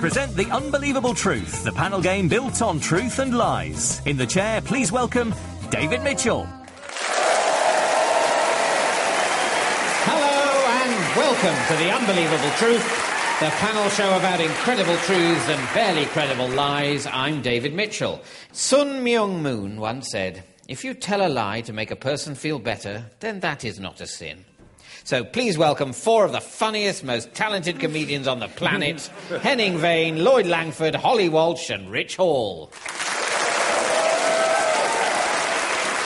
Present The Unbelievable Truth, the panel game built on truth and lies. In the chair, please welcome David Mitchell. Hello and welcome to The Unbelievable Truth, the panel show about incredible truths and barely credible lies. I'm David Mitchell. Sun Myung Moon once said, If you tell a lie to make a person feel better, then that is not a sin. So please welcome four of the funniest, most talented comedians on the planet Henning Wehn, Lloyd Langford, Holly Walsh, and Rich Hall.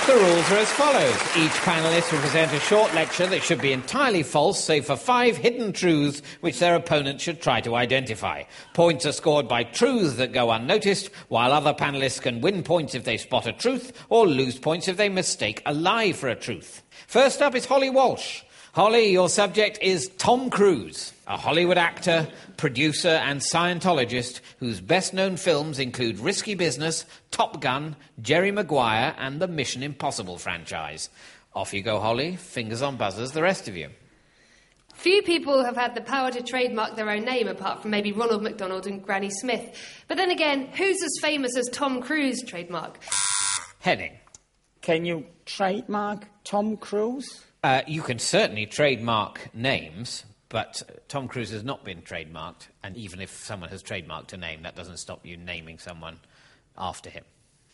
The rules are as follows. Each panellist will present a short lecture that should be entirely false, save for five hidden truths which their opponent should try to identify. Points are scored by truths that go unnoticed, while other panellists can win points if they spot a truth or lose points if they mistake a lie for a truth. First up is Holly Walsh. Holly, your subject is Tom Cruise, a Hollywood actor, producer, and Scientologist whose best known films include Risky Business, Top Gun, Jerry Maguire, and the Mission Impossible franchise. Off you go, Holly. Fingers on buzzers, the rest of you. Few people have had the power to trademark their own name apart from maybe Ronald McDonald and Granny Smith. But then again, who's as famous as Tom Cruise trademark? Henning. Can you trademark Tom Cruise? Uh, you can certainly trademark names, but Tom Cruise has not been trademarked, and even if someone has trademarked a name, that doesn't stop you naming someone after him.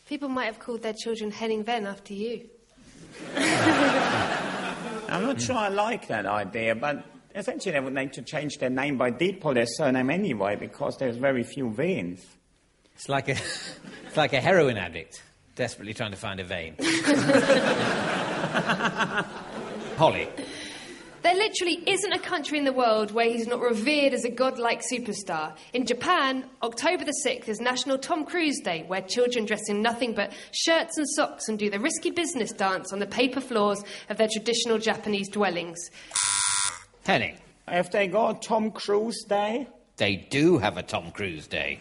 People might have called their children Henning Wehn after you. I'm not sure I like that idea, but essentially they would need to change their name by default their surname anyway, because there's very few veins. It's like a, it's like a heroin addict desperately trying to find a vein. Holly. There literally isn't a country in the world where he's not revered as a godlike superstar. In Japan, October the 6th is National Tom Cruise Day, where children dress in nothing but shirts and socks and do the risky business dance on the paper floors of their traditional Japanese dwellings. Henning. Have they got Tom Cruise Day? They do have a Tom Cruise Day.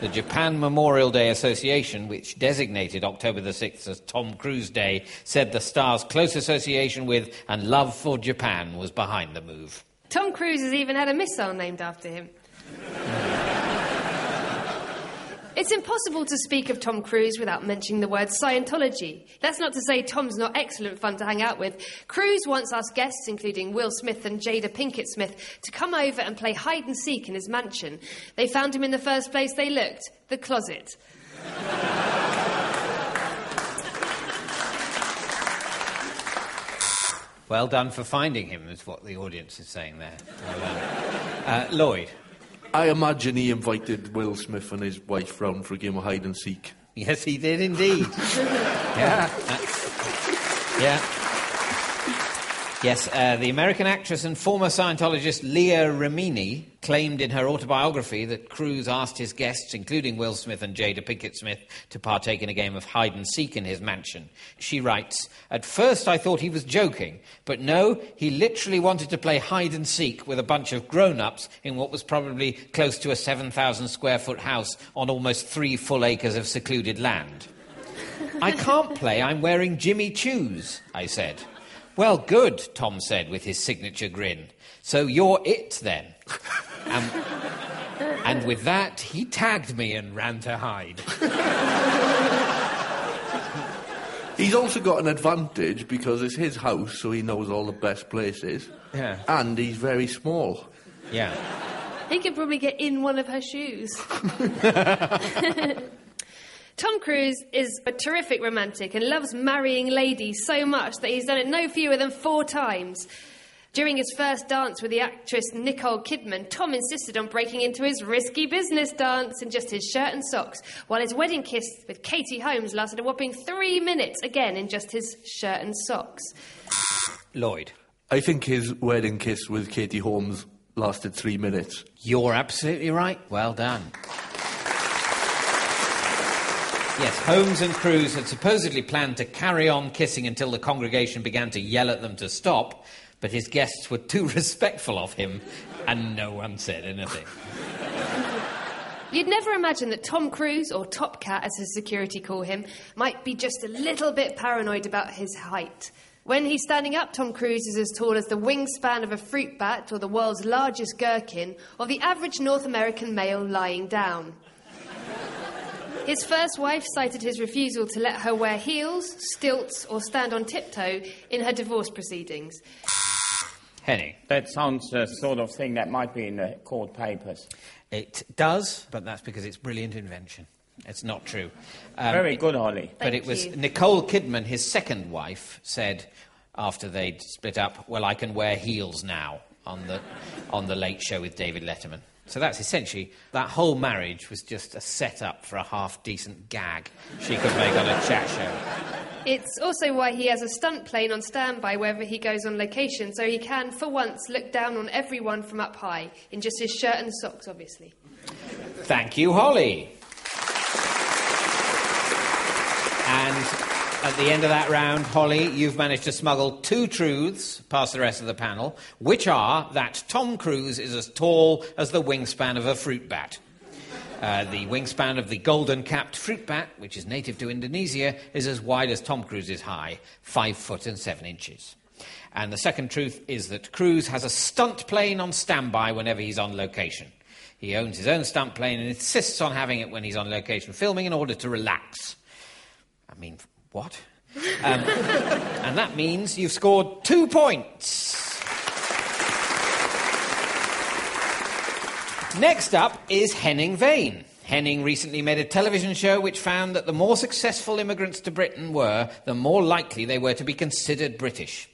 The Japan Memorial Day Association, which designated October the 6th as Tom Cruise Day, said the star's close association with and love for Japan was behind the move. Tom Cruise has even had a missile named after him. It's impossible to speak of Tom Cruise without mentioning the word Scientology. That's not to say Tom's not excellent fun to hang out with. Cruise once asked guests, including Will Smith and Jada Pinkett Smith, to come over and play hide and seek in his mansion. They found him in the first place they looked the closet. Well done for finding him, is what the audience is saying there. Well uh, Lloyd. I imagine he invited Will Smith and his wife round for a game of hide and seek. Yes, he did indeed. yeah. yeah. Yes, uh, the American actress and former Scientologist Leah Remini claimed in her autobiography that Cruise asked his guests, including Will Smith and Jada Pinkett Smith, to partake in a game of hide and seek in his mansion. She writes, At first I thought he was joking, but no, he literally wanted to play hide and seek with a bunch of grown ups in what was probably close to a 7,000 square foot house on almost three full acres of secluded land. I can't play, I'm wearing Jimmy Choos, I said. Well, good, Tom said with his signature grin. So you're it then. And, and with that, he tagged me and ran to hide. He's also got an advantage because it's his house, so he knows all the best places. Yeah. And he's very small. Yeah. He could probably get in one of her shoes. Tom Cruise is a terrific romantic and loves marrying ladies so much that he's done it no fewer than four times. During his first dance with the actress Nicole Kidman, Tom insisted on breaking into his risky business dance in just his shirt and socks, while his wedding kiss with Katie Holmes lasted a whopping three minutes, again in just his shirt and socks. Lloyd. I think his wedding kiss with Katie Holmes lasted three minutes. You're absolutely right. Well done. Yes, Holmes and Cruise had supposedly planned to carry on kissing until the congregation began to yell at them to stop, but his guests were too respectful of him, and no one said anything. You'd never imagine that Tom Cruise, or Top Cat as his security call him, might be just a little bit paranoid about his height. When he's standing up, Tom Cruise is as tall as the wingspan of a fruit bat or the world's largest gherkin or the average North American male lying down. His first wife cited his refusal to let her wear heels, stilts, or stand on tiptoe in her divorce proceedings. Henning. That sounds the sort of thing that might be in the court papers. It does, but that's because it's brilliant invention. It's not true. Um, Very it- good, Holly. But Thank it was you. Nicole Kidman, his second wife, said after they'd split up, "Well, I can wear heels now." On the on the Late Show with David Letterman. So that's essentially that whole marriage was just a setup for a half decent gag she could make on a chat show. It's also why he has a stunt plane on standby wherever he goes on location, so he can, for once, look down on everyone from up high, in just his shirt and socks, obviously. Thank you, Holly. And at the end of that round, Holly, you've managed to smuggle two truths past the rest of the panel, which are that Tom Cruise is as tall as the wingspan of a fruit bat. Uh, the wingspan of the golden capped fruit bat, which is native to Indonesia, is as wide as Tom Cruise is high, five foot and seven inches. And the second truth is that Cruise has a stunt plane on standby whenever he's on location. He owns his own stunt plane and insists on having it when he's on location filming in order to relax. I mean, what? Um, and that means you've scored two points. Next up is Henning Wehn. Henning recently made a television show which found that the more successful immigrants to Britain were, the more likely they were to be considered British.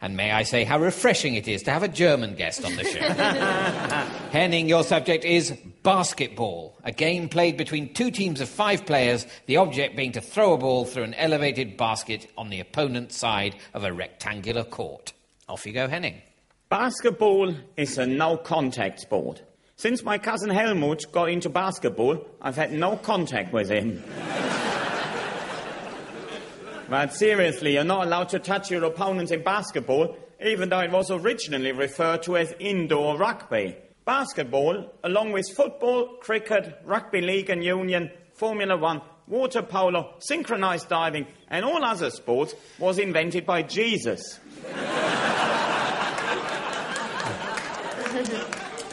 And may I say how refreshing it is to have a German guest on the show. Henning, your subject is basketball, a game played between two teams of five players, the object being to throw a ball through an elevated basket on the opponent's side of a rectangular court. Off you go, Henning. Basketball is a no contact sport. Since my cousin Helmut got into basketball, I've had no contact with him. but seriously, you're not allowed to touch your opponents in basketball, even though it was originally referred to as indoor rugby. Basketball, along with football, cricket, rugby league and union, Formula One, water polo, synchronized diving, and all other sports, was invented by Jesus.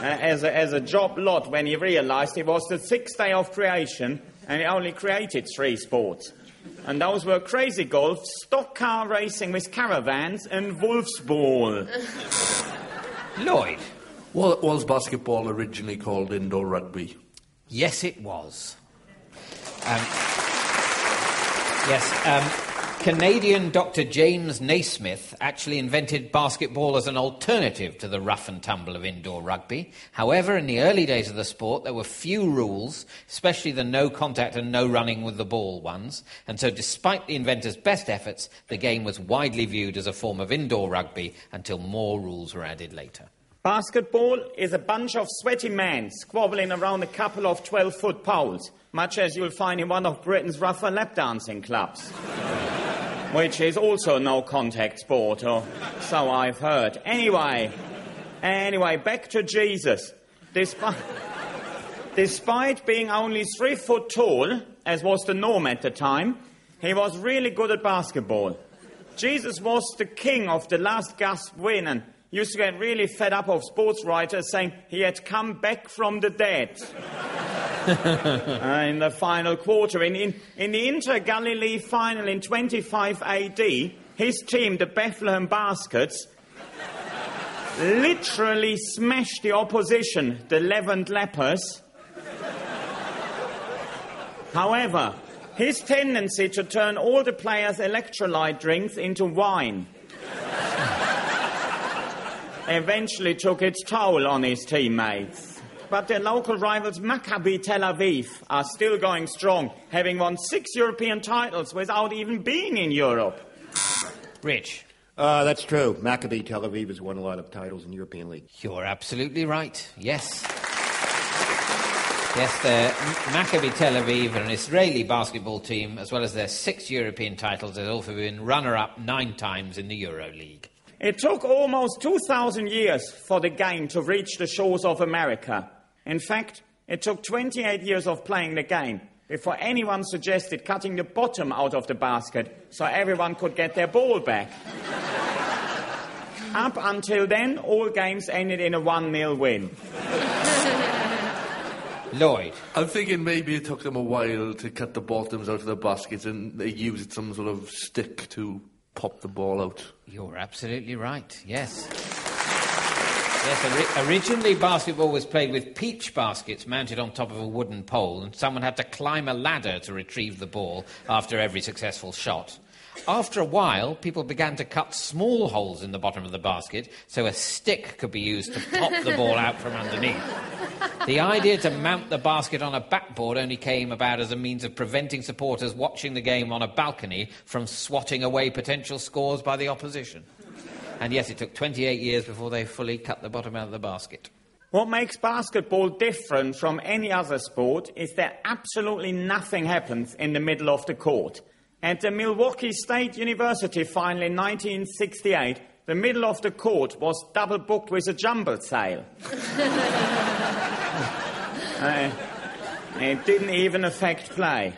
as, a, as a job lot when he realized it was the sixth day of creation and he only created three sports. And those were crazy golf, stock car racing with caravans, and wolf's ball. Lloyd. Wa- Was basketball originally called indoor rugby? Yes, it was. Um, yes, um, Canadian Dr. James Naismith actually invented basketball as an alternative to the rough and tumble of indoor rugby. However, in the early days of the sport, there were few rules, especially the no contact and no running with the ball ones. And so, despite the inventor's best efforts, the game was widely viewed as a form of indoor rugby until more rules were added later. Basketball is a bunch of sweaty men squabbling around a couple of 12 foot poles, much as you'll find in one of Britain's rougher lap dancing clubs. Which is also no contact sport, or so I've heard. Anyway, anyway, back to Jesus. Despite, despite being only three foot tall, as was the norm at the time, he was really good at basketball. Jesus was the king of the last gasp win and used to get really fed up of sports writers saying he had come back from the dead. Uh, in the final quarter. In, in, in the Inter Galilee final in 25 AD, his team, the Bethlehem Baskets, literally smashed the opposition, the Levant Lepers. However, his tendency to turn all the players' electrolyte drinks into wine eventually took its toll on his teammates. But their local rivals Maccabi Tel Aviv are still going strong, having won six European titles without even being in Europe. Rich. Uh, that's true. Maccabi Tel Aviv has won a lot of titles in European League. You're absolutely right. Yes. Yes, the Maccabi Tel Aviv are an Israeli basketball team, as well as their six European titles. They've also been runner-up nine times in the Euro League. It took almost 2,000 years for the game to reach the shores of America. In fact, it took 28 years of playing the game. before anyone suggested cutting the bottom out of the basket so everyone could get their ball back. Up until then, all games ended in a 1 0 win. Lloyd. I'm thinking maybe it took them a while to cut the bottoms out of the baskets and they used some sort of stick to pop the ball out. You're absolutely right, yes. Yes, ori- originally basketball was played with peach baskets mounted on top of a wooden pole, and someone had to climb a ladder to retrieve the ball after every successful shot. After a while, people began to cut small holes in the bottom of the basket so a stick could be used to pop the ball out from underneath. The idea to mount the basket on a backboard only came about as a means of preventing supporters watching the game on a balcony from swatting away potential scores by the opposition. And yes, it took 28 years before they fully cut the bottom out of the basket. What makes basketball different from any other sport is that absolutely nothing happens in the middle of the court. At the Milwaukee State University final in 1968, the middle of the court was double booked with a jumble sale. Uh, it didn't even affect play.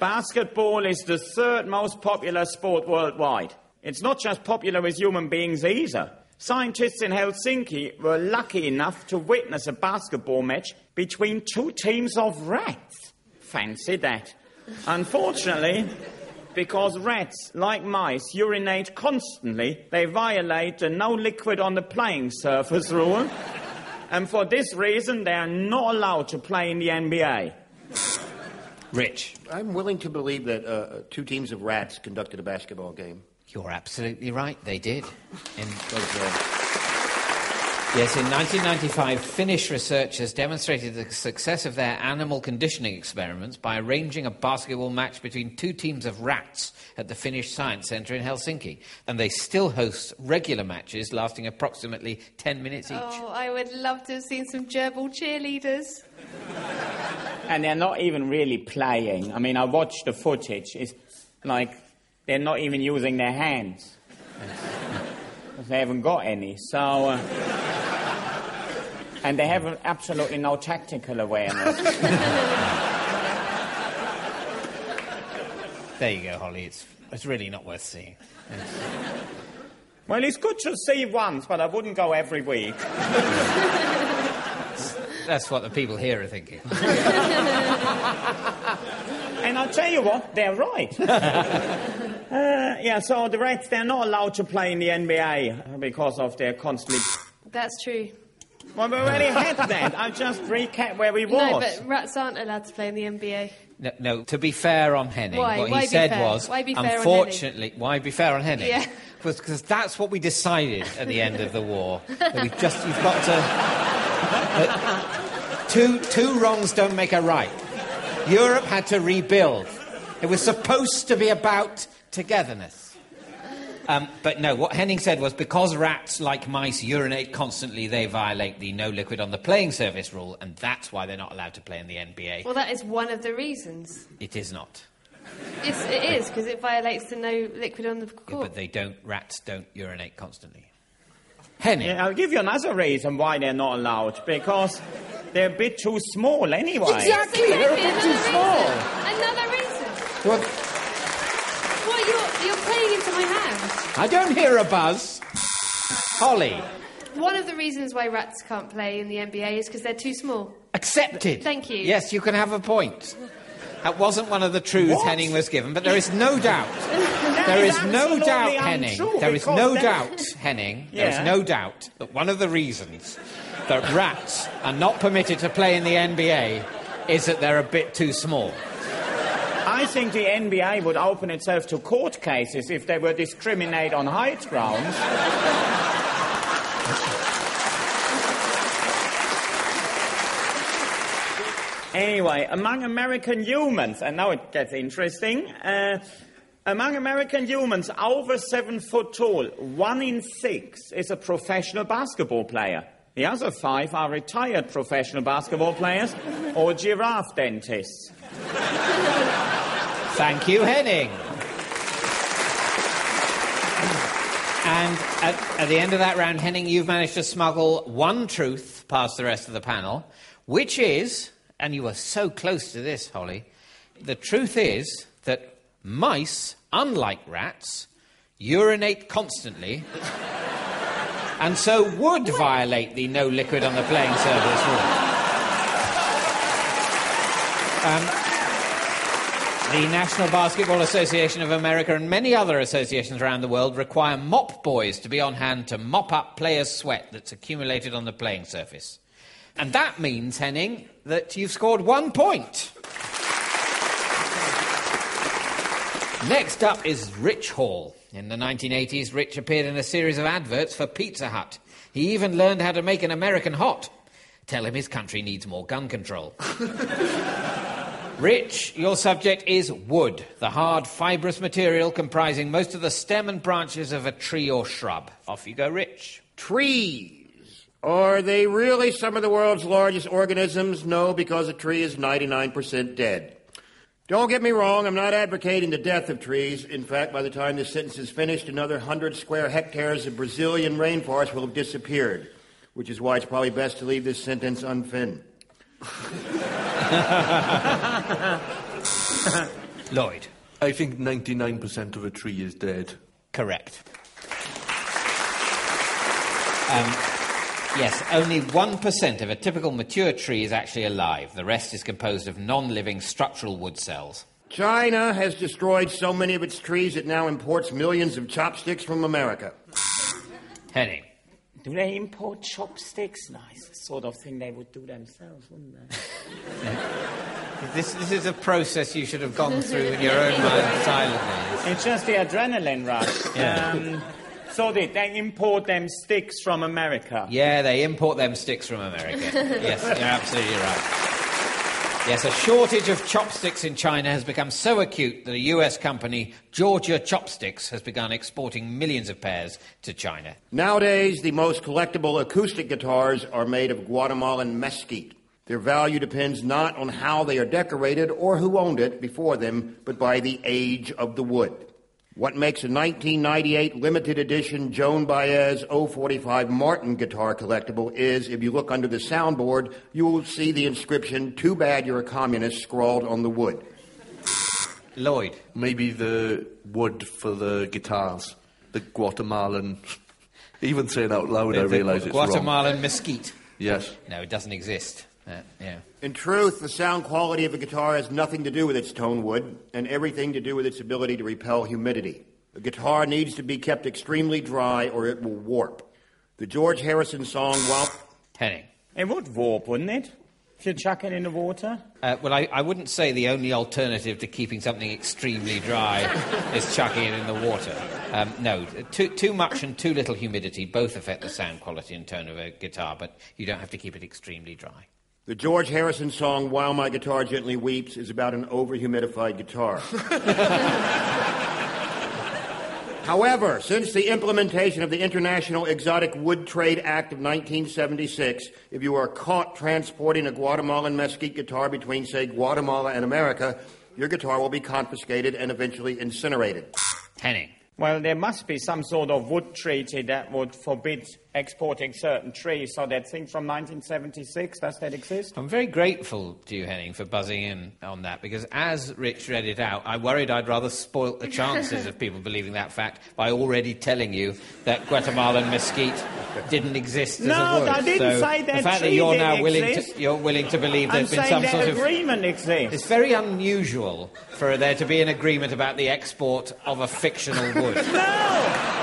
Basketball is the third most popular sport worldwide. It's not just popular with human beings either. Scientists in Helsinki were lucky enough to witness a basketball match between two teams of rats. Fancy that. Unfortunately, because rats, like mice, urinate constantly, they violate the no liquid on the playing surface rule. And for this reason, they are not allowed to play in the NBA. Rich. I'm willing to believe that uh, two teams of rats conducted a basketball game. You're absolutely right, they did. In, Because, yes, in 1995, Finnish researchers demonstrated the success of their animal conditioning experiments by arranging a basketball match between two teams of rats at the Finnish Science Centre in Helsinki. And they still host regular matches lasting approximately 10 minutes each. Oh, I would love to have seen some gerbil cheerleaders. And they're not even really playing. I mean, I watched the footage. It's like they're not even using their hands. they haven't got any. So. Uh, and they have absolutely no tactical awareness. There you go, Holly. It's, it's really not worth seeing. well, it's good to see once, but I wouldn't go every week. That's what the people here are thinking. And I'll tell you what, they're right. uh, yeah, so the Reds, they're not allowed to play in the NBA because of their constantly. That's true. Well, we already had that. I'll just recap where we was. No, but rats aren't allowed to play in the NBA. No, no, to be fair on Henning, Why? what Why he be said fair? was, Why be fair on unfortunately, why be fair on Henning? Yeah. Because that's what we decided at the end of the war. that we just, you've got to. that two, two wrongs don't make a right. Europe had to rebuild. It was supposed to be about togetherness. Um, but no, what Henning said was because rats, like mice, urinate constantly, they violate the no liquid on the playing surface rule, and that's why they're not allowed to play in the NBA. Well, that is one of the reasons. It is not. It's, it is, because it violates the no liquid on the Yeah, court. but they don't. Rats don't urinate constantly. Henning. Yeah, I'll give you another reason why they're not allowed. Because they're a bit too small anyway. Exactly, they're a bit Another too reason. small. Another reason. Well, What, you're, you're playing into my hands. I don't hear a buzz. Holly, One of the reasons why rats can't play in the NBA is because they're too small. accepted. Thank you. Yes, you can have a point. That wasn't one of the truths What? Henning was given, but there is no doubt. There is is no doubt, untrue, Henning. There is because no that- doubt, Henning. There is no doubt that one of the reasons that rats are not permitted to play in the NBA is that they're a bit too small. I think the NBA would open itself to court cases if they were discriminate on height grounds. anyway, among American humans, and now it gets interesting. Uh, among American humans over seven foot tall, one in six is a professional basketball player. The other five are retired professional basketball players or giraffe dentists. Thank you, Henning. And at, at the end of that round, Henning, you've managed to smuggle one truth past the rest of the panel, which is, And you were so close to this, Holly. The truth is that mice, unlike rats, urinate constantly and so would violate the no liquid on the playing surface rule. Um, the National Basketball Association of America and many other associations around the world require mop boys to be on hand to mop up players' sweat that's accumulated on the playing surface. And that means, Henning, that you've scored one point. Next up is Rich Hall. In the 1980s, Rich appeared in a series of adverts for Pizza Hut. He even learned how to make an American hot. Tell him his country needs more gun control. Rich, your subject is wood, the hard, fibrous material comprising most of the stem and branches of a tree or shrub. Off you go, Rich. Trees. Are they really some of the world's largest organisms? No, because a tree is 99% dead. Don't get me wrong, I'm not advocating the death of trees. In fact, by the time this sentence is finished, another 100 square hectares of Brazilian rainforest will have disappeared, which is why it's probably best to leave this sentence unfinished. Lloyd. I think 99% of a tree is dead. Correct. Um, yes, only 1% of a typical mature tree is actually alive. The rest is composed of non living structural wood cells. China has destroyed so many of its trees it now imports millions of chopsticks from America. Henning. Do they import chopsticks? Nice sort of thing they would do themselves, wouldn't they? This, this is a process you should have gone through in your own mind silently. It's just the adrenaline rush. Yeah. Um, so did they import them sticks from America? Yeah, they import them sticks from America. yes, you're absolutely right. Yes, a shortage of chopsticks in China has become so acute that a US company, Georgia Chopsticks, has begun exporting millions of pairs to China. Nowadays, the most collectible acoustic guitars are made of Guatemalan mesquite. Their value depends not on how they are decorated or who owned it before them, but by the age of the wood. What makes a 1998 limited edition Joan Baez 045 Martin guitar collectible is, if you look under the soundboard, you will see the inscription, Too bad you're a communist, scrawled on the wood. Lloyd. Maybe the wood for the guitars. The Guatemalan. Even saying out loud, I The realise it's wrong. Guatemalan mesquite. Yes. No, it doesn't exist. Uh, yeah. In truth, the sound quality of a guitar has nothing to do with its tone wood and everything to do with its ability to repel humidity. A guitar needs to be kept extremely dry or it will warp. The George Harrison song, While Henning. It would warp, wouldn't it? If you chuck it in the water? Uh, well, I, I wouldn't say the only alternative to keeping something extremely dry is chucking it in the water. Um, no, too, too much and too little humidity both affect the sound quality and tone of a guitar, but you don't have to keep it extremely dry. The George Harrison song, While My Guitar Gently Weeps, is about an overhumidified guitar. However, since the implementation of the International Exotic Wood Trade Act of 1976, if you are caught transporting a Guatemalan mesquite guitar between, say, Guatemala and America, your guitar will be confiscated and eventually incinerated. Henning. Well, there must be some sort of wood treaty that would forbid exporting certain trees. So that thing from 1976, does that exist? I'm very grateful to you, Henning, for buzzing in on that because as Rich read it out, I worried I'd rather spoil the chances of people believing that fact by already telling you that Guatemalan mesquite didn't exist as No, a wood. I didn't so say that the fact that you're now willing exist. to you're willing to believe I'm there's been some sort of agreement exists. It's very unusual for there to be an agreement about the export of a fictional wood.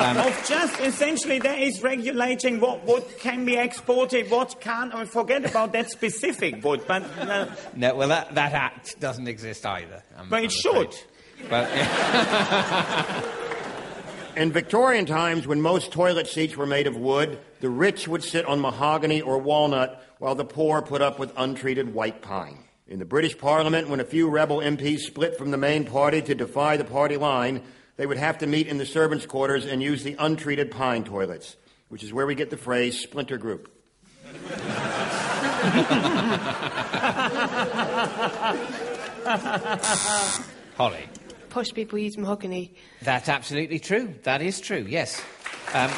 of just essentially that is regulating what wood can be exported, what can't. I mean, forget about that specific wood, but uh, no, well, that, that act doesn't exist either. I'm- But it I'm should. afraid. But, yeah. In Victorian times, when most toilet seats were made of wood, the rich would sit on mahogany or walnut, while the poor put up with untreated white pine. In the British Parliament, when a few rebel MPs split from the main party to defy the party line, they would have to meet in the servants' quarters and use the untreated pine toilets, which is where we get the phrase splinter group. Holly. Posh people use mahogany. That's absolutely true. That is true, yes. Um,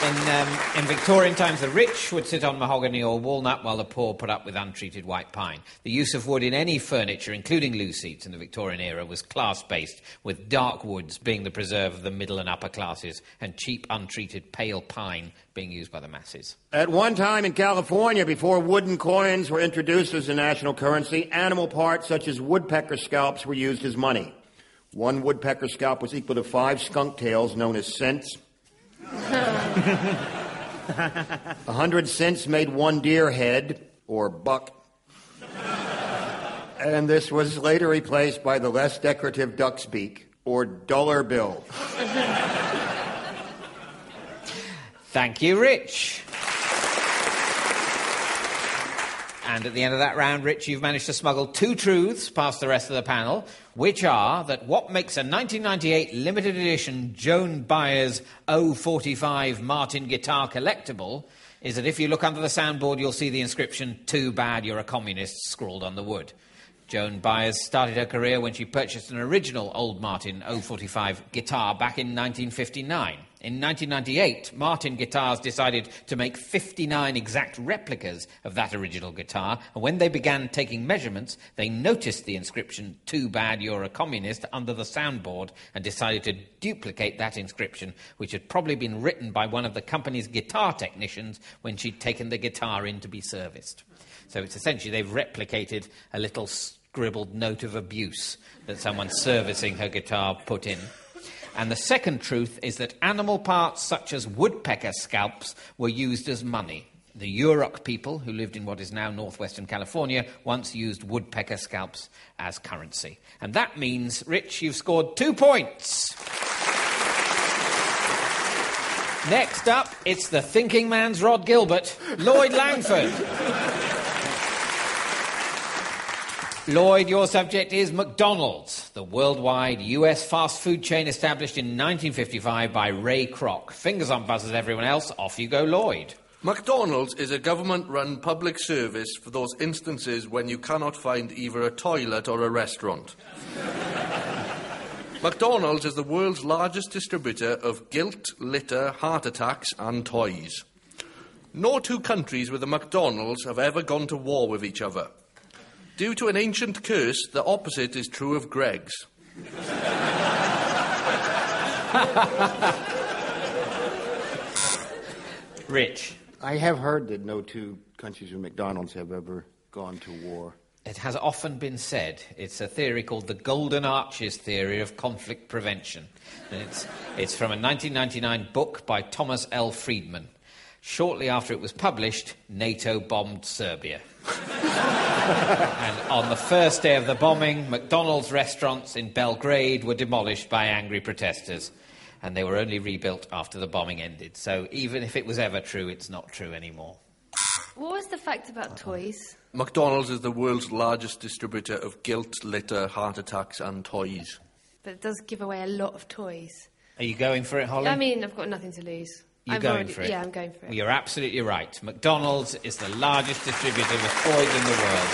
In, um, in Victorian times, the rich would sit on mahogany or walnut while the poor put up with untreated white pine. The use of wood in any furniture, including loo seats in the Victorian era, was class based, with dark woods being the preserve of the middle and upper classes, and cheap, untreated pale pine being used by the masses. At one time in California, before wooden coins were introduced as the national currency, animal parts such as woodpecker scalps were used as money. One woodpecker scalp was equal to five skunk tails, known as cents. A hundred cents made one deer head, or buck. And this was later replaced by the less decorative duck's beak, or dollar bill. Thank you, Rich. And at the end of that round, Rich, you've managed to smuggle two truths past the rest of the panel, which are that what makes a 1998 limited edition Joan Baez 045 Martin guitar collectible is that if you look under the soundboard, you'll see the inscription, Too bad you're a communist, scrawled on the wood. Joan Baez started her career when she purchased an original Old Martin 045 guitar back in 1959. In 1998, Martin Guitars decided to make 59 exact replicas of that original guitar, and when they began taking measurements, they noticed the inscription, Too bad you're a communist, under the soundboard and decided to duplicate that inscription, which had probably been written by one of the company's guitar technicians when she'd taken the guitar in to be serviced. So it's essentially they've replicated a little scribbled note of abuse that someone servicing her guitar put in. And the second truth is that animal parts such as woodpecker scalps were used as money. The Yurok people, who lived in what is now northwestern California, once used woodpecker scalps as currency. And that means, Rich, you've scored two points. Next up, it's the thinking man's Rod Gilbert, Lloyd Langford. Lloyd, your subject is McDonald's, the worldwide US fast food chain established in 1955 by Ray Kroc. Fingers on buzzers, everyone else. Off you go, Lloyd. McDonald's is a government run public service for those instances when you cannot find either a toilet or a restaurant. McDonald's is the world's largest distributor of guilt, litter, heart attacks, and toys. No two countries with a McDonald's have ever gone to war with each other. Due to an ancient curse, the opposite is true of Greggs. Rich. I have heard that no two countries with McDonald's have ever gone to war. It has often been said it's a theory called the Golden Arches theory of conflict prevention. And it's, it's from a 1999 book by Thomas L. Friedman. Shortly after it was published, NATO bombed Serbia. and on the first day of the bombing, McDonald's restaurants in Belgrade were demolished by angry protesters. And they were only rebuilt after the bombing ended. So even if it was ever true, it's not true anymore. What was the fact about toys? McDonald's is the world's largest distributor of guilt, litter, heart attacks, and toys. But it does give away a lot of toys. Are you going for it, Holly? I mean, I've got nothing to lose. You're I've going already- for it? Yeah, I'm going for it. Well, you're absolutely right. McDonald's is the largest distributor of toys in the world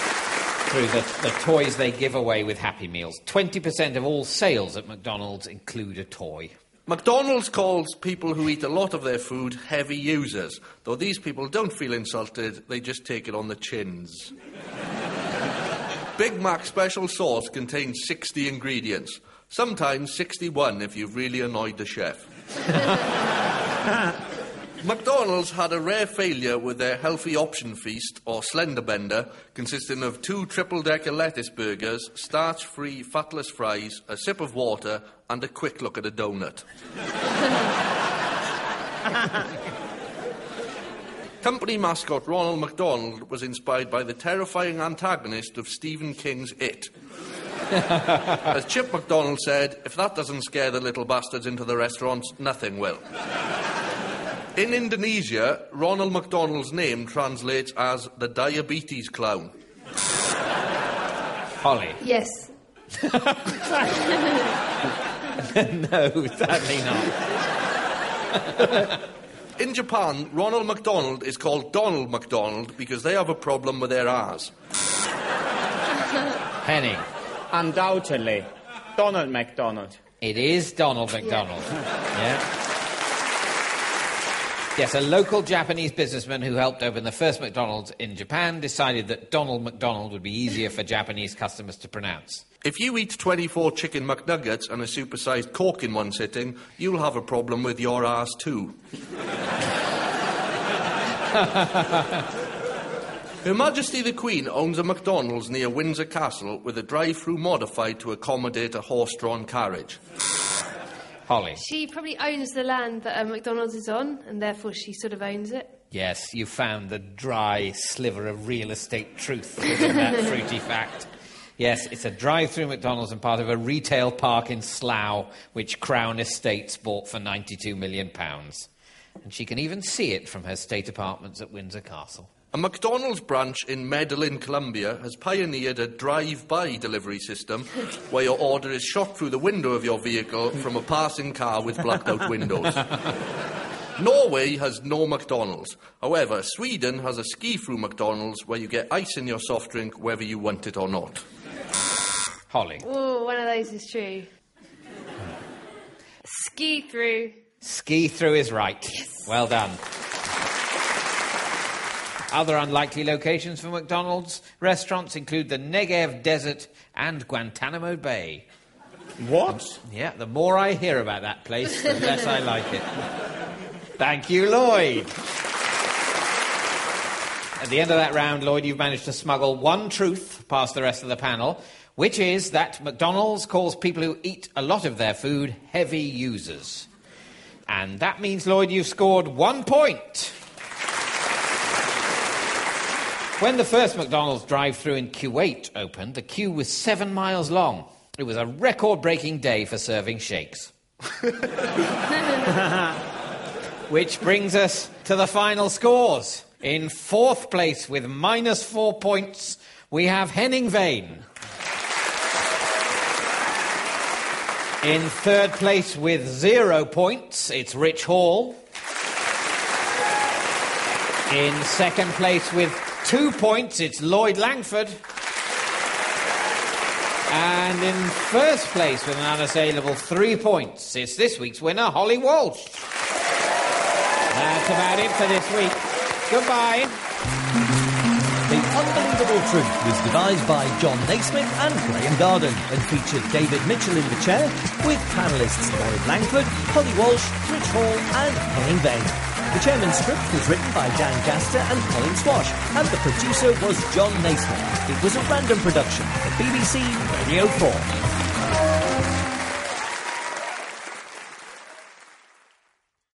through the, the toys they give away with Happy Meals. 20% of all sales at McDonald's include a toy. McDonald's calls people who eat a lot of their food heavy users, though these people don't feel insulted, they just take it on the chins. Big Mac special sauce contains 60 ingredients, sometimes 61 if you've really annoyed the chef. McDonald's had a rare failure with their healthy option feast, or slender bender, consisting of two triple decker lettuce burgers, starch free fatless fries, a sip of water, and a quick look at a donut. Company mascot Ronald McDonald was inspired by the terrifying antagonist of Stephen King's It. As Chip McDonald said, if that doesn't scare the little bastards into the restaurants, nothing will. In Indonesia, Ronald McDonald's name translates as the diabetes clown. Holly. Yes. no, certainly not. In Japan, Ronald McDonald is called Donald McDonald because they have a problem with their R's. Penny. Undoubtedly. Donald MacDonald. It is Donald McDonald. Yeah. Yes, a local Japanese businessman who helped open the first McDonald's in Japan decided that Donald McDonald would be easier for Japanese customers to pronounce. If you eat 24 chicken McNuggets and a supersized Coke in one sitting, you'll have a problem with your ass too. Her Majesty the Queen owns a McDonald's near Windsor Castle with a drive through modified to accommodate a horse drawn carriage. Holly. She probably owns the land that uh, McDonald's is on, and therefore she sort of owns it. Yes, you found the dry sliver of real estate truth within that fruity fact. Yes, it's a drive through McDonald's and part of a retail park in Slough, which Crown Estates bought for £92 million. And she can even see it from her state apartments at Windsor Castle. A McDonald's branch in Medellin, Colombia has pioneered a drive by delivery system where your order is shot through the window of your vehicle from a passing car with blacked out windows. Norway has no McDonald's. However, Sweden has a ski through McDonald's where you get ice in your soft drink whether you want it or not. Holly. Oh, one of those is true. Ski through. Ski through is right. Well done. Other unlikely locations for McDonald's restaurants include the Negev Desert and Guantanamo Bay. What? Yeah, the more I hear about that place, the less I like it. Thank you, Lloyd. At the end of that round, Lloyd, you've managed to smuggle one truth past the rest of the panel, which is that McDonald's calls people who eat a lot of their food heavy users. And that means, Lloyd, you've scored one point. When the first McDonald's drive through in Kuwait opened, the queue was seven miles long. It was a record breaking day for serving shakes. Which brings us to the final scores. In fourth place with minus four points, we have Henning Wehn. In third place with zero points, it's Rich Hall. In second place with two points, it's Lloyd Langford. And in first place with an unassailable three points, it's this week's winner, Holly Walsh. That's about it for this week. Goodbye. The Unbelievable Truth was devised by Jon Naismith and Graeme Garden and featured David Mitchell in the chair with panellists Lloyd Langford, Holly Walsh, Rich Hall and Henning Wehn. The chairman's script was written by Dan Gaster and Colin Swash and the producer was Jon Naismith. It was a random production for BBC Radio 4.